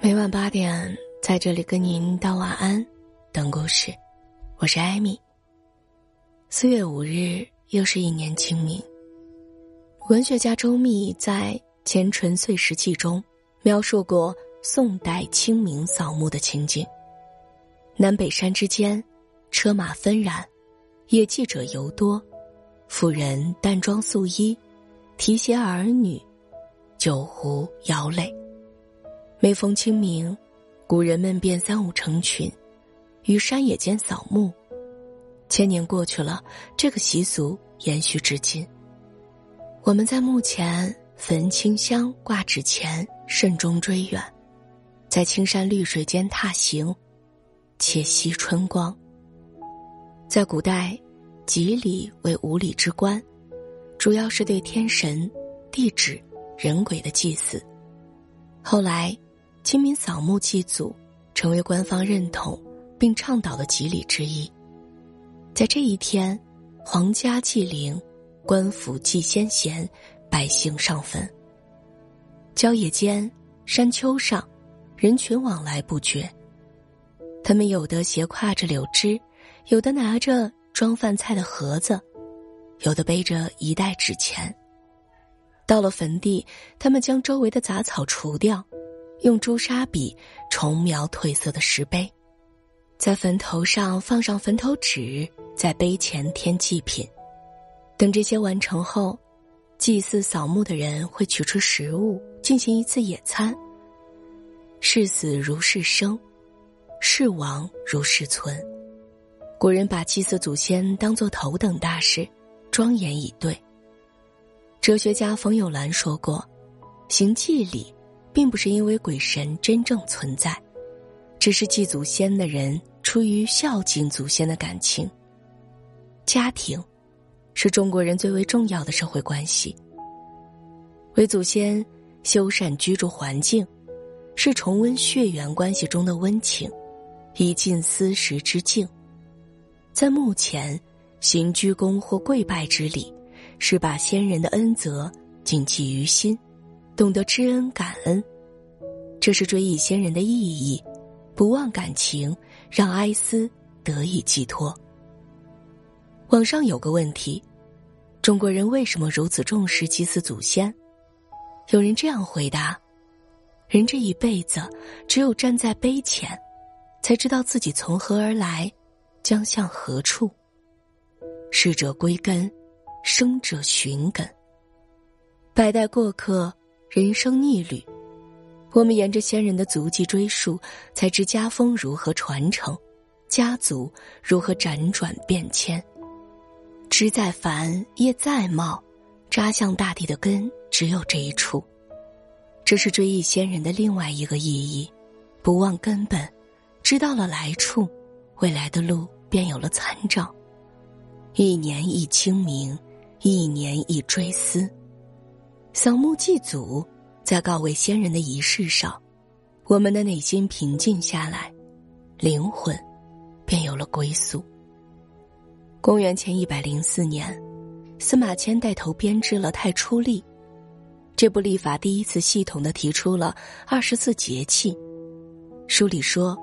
每晚八点，在这里跟您道晚安，等故事。我是艾米。四月五日，又是一年清明。文学家周密在《前纯岁时记》中描述过宋代清明扫墓的情景：南北山之间，车马纷然，野骑者尤多，妇人淡妆素衣，提携儿女，酒壶摇垒。每逢清明，古人们便三五成群，于山野间扫墓。千年过去了，这个习俗延续至今。我们在墓前焚清香、挂纸钱，慎终追远，在青山绿水间踏行，且惜春光。在古代，吉礼为五礼之官，主要是对天神、地质、人鬼的祭祀。后来。清明扫墓祭祖，成为官方认同并倡导的吉礼之一。在这一天，皇家祭灵，官府祭先贤，百姓上坟。郊野间、山丘上，人群往来不绝。他们有的斜挎着柳枝，有的拿着装饭菜的盒子，有的背着一袋纸钱。到了坟地，他们将周围的杂草除掉。用朱砂笔重描褪色的石碑，在坟头上放上坟头纸，在碑前添祭品。等这些完成后，祭祀扫墓的人会取出食物进行一次野餐。视死如是生，视亡如是存。古人把祭祀祖先当作头等大事，庄严以对。哲学家冯友兰说过：“行祭礼。”并不是因为鬼神真正存在，只是祭祖先的人出于孝敬祖先的感情。家庭，是中国人最为重要的社会关系。为祖先修缮居住环境，是重温血缘关系中的温情，以尽私时之敬。在墓前行鞠躬或跪拜之礼，是把先人的恩泽谨记于心。懂得知恩感恩，这是追忆先人的意义；不忘感情，让哀思得以寄托。网上有个问题：中国人为什么如此重视祭祀祖先？有人这样回答：人这一辈子，只有站在碑前，才知道自己从何而来，将向何处。逝者归根，生者寻根。百代过客。人生逆旅，我们沿着先人的足迹追溯，才知家风如何传承，家族如何辗转变迁。枝再繁，叶再茂，扎向大地的根只有这一处。这是追忆先人的另外一个意义：不忘根本，知道了来处，未来的路便有了参照。一年一清明，一年一追思。扫墓祭祖，在告慰先人的仪式上，我们的内心平静下来，灵魂便有了归宿。公元前一百零四年，司马迁带头编制了《太初历》，这部历法第一次系统的提出了二十四节气。书里说，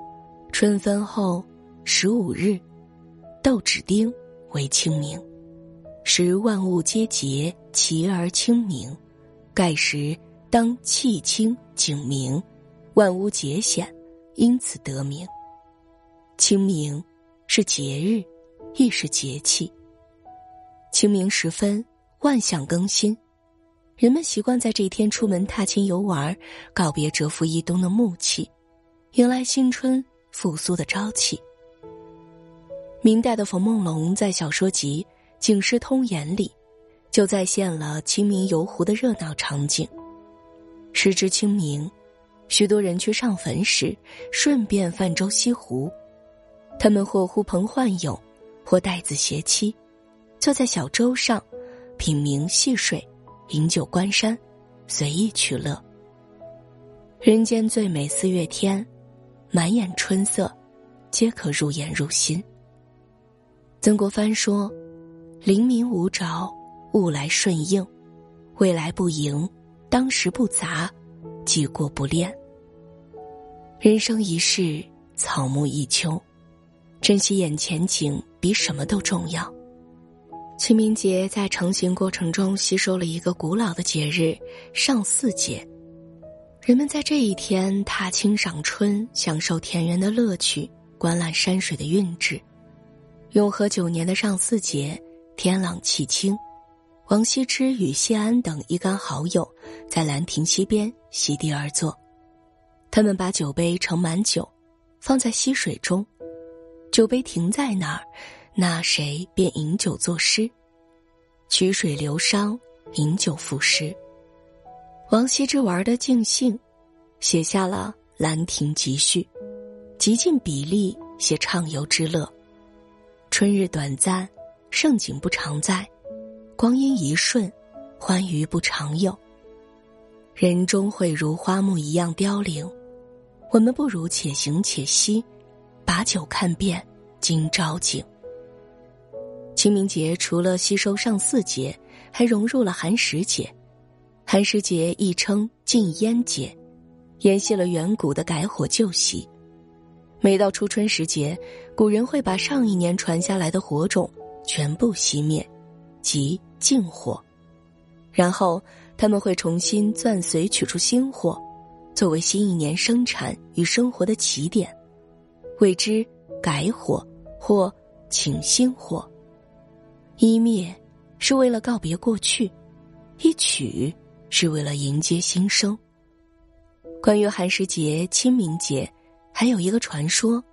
春分后十五日，斗指丁为清明，时万物皆节，齐而清明。盖时当气清景明，万物节显，因此得名。清明是节日，亦是节气。清明时分，万象更新，人们习惯在这一天出门踏青游玩，告别蛰伏一冬的暮气，迎来新春复苏的朝气。明代的冯梦龙在小说集《警世通言》里。就再现了清明游湖的热闹场景。时值清明，许多人去上坟时，顺便泛舟西湖。他们或呼朋唤友，或带子携妻，坐在小舟上，品茗戏水，饮酒观山，随意取乐。人间最美四月天，满眼春色，皆可入眼入心。曾国藩说：“黎明无着。”物来顺应，未来不迎，当时不杂，记过不恋。人生一世，草木一秋，珍惜眼前景比什么都重要。清明节在成型过程中吸收了一个古老的节日——上巳节。人们在这一天踏青赏春，享受田园的乐趣，观览山水的韵致。永和九年的上巳节，天朗气清，王羲之与谢安等一干好友在兰亭溪边席地而坐。他们把酒杯盛满酒，放在溪水中，酒杯停在那儿，那谁便饮酒作诗，曲水流觞，饮酒赋诗。王羲之玩的尽兴，写下了《兰亭集序》，极尽笔力写畅游之乐。春日短暂，盛景不常在，光阴一瞬，欢愉不常有。人终会如花木一样凋零。我们不如且行且惜，把酒看遍今朝景。清明节除了吸收上巳节，还融入了寒食节。寒食节亦称禁烟节，沿袭了远古的改火旧习。每到初春时节，古人会把上一年传下来的火种全部熄灭，即禁火。然后他们会重新钻髓取出新火。作为新一年生产与生活的起点，谓之改火或请新火。一灭是为了告别过去，一取是为了迎接新生。关于寒食节、清明节，还有一个传说：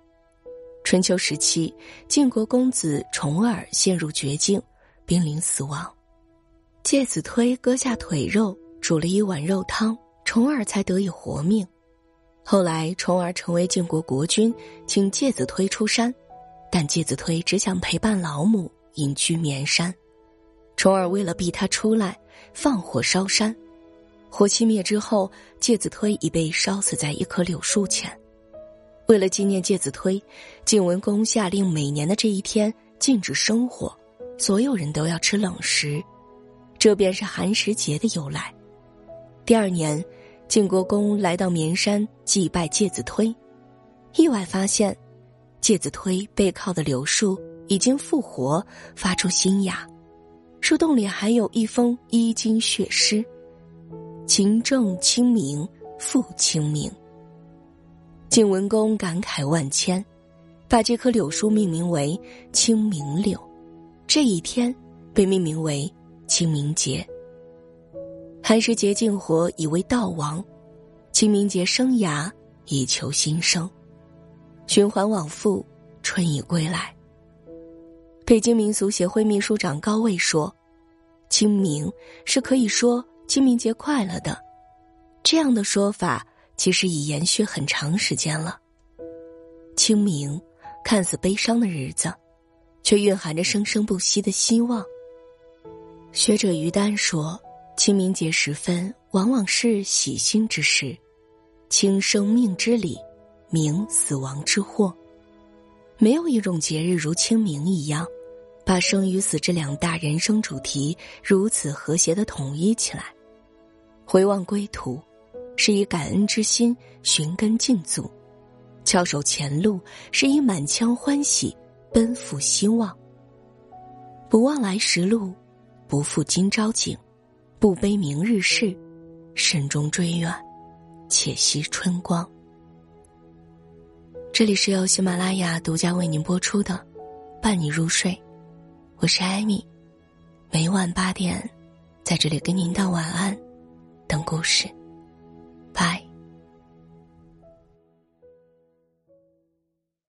春秋时期，晋国公子重耳陷入绝境，濒临死亡，介子推割下腿肉，煮了一碗肉汤。重耳才得以活命。后来，重耳成为晋国国君，请介子推出山，但介子推只想陪伴老母，隐居绵山。重耳为了逼他出来，放火烧山。火熄灭之后，介子推已被烧死在一棵柳树前。为了纪念介子推，晋文公下令每年的这一天禁止生火，所有人都要吃冷食，这便是寒食节的由来。第二年，晋国公来到绵山祭拜介子推，意外发现，介子推背靠的柳树已经复活，发出新芽，树洞里还有一封衣襟血诗：“勤政清明复清明。”晋文公感慨万千，把这棵柳树命名为清明柳，这一天被命名为清明节。寒食节禁火以为悼亡，清明节生芽以求新生，循环往复，春已归来。北京民俗协会秘书长高卫说：“清明是可以说清明节快乐的，这样的说法其实已延续很长时间了。清明看似悲伤的日子，却蕴含着生生不息的希望。”学者于丹说。清明节时分，往往是喜新之时，清生命之理，明死亡之祸。没有一种节日如清明一样，把生与死这两大人生主题如此和谐的统一起来。回望归途，是以感恩之心寻根尽祖；翘首前路，是以满腔欢喜奔赴希望。不忘来时路，不负今朝景。不悲明日事，慎终追远，且惜春光。这里是由喜马拉雅独家为您播出的《伴你入睡》，我是艾米，每晚八点在这里跟您道晚安，等故事。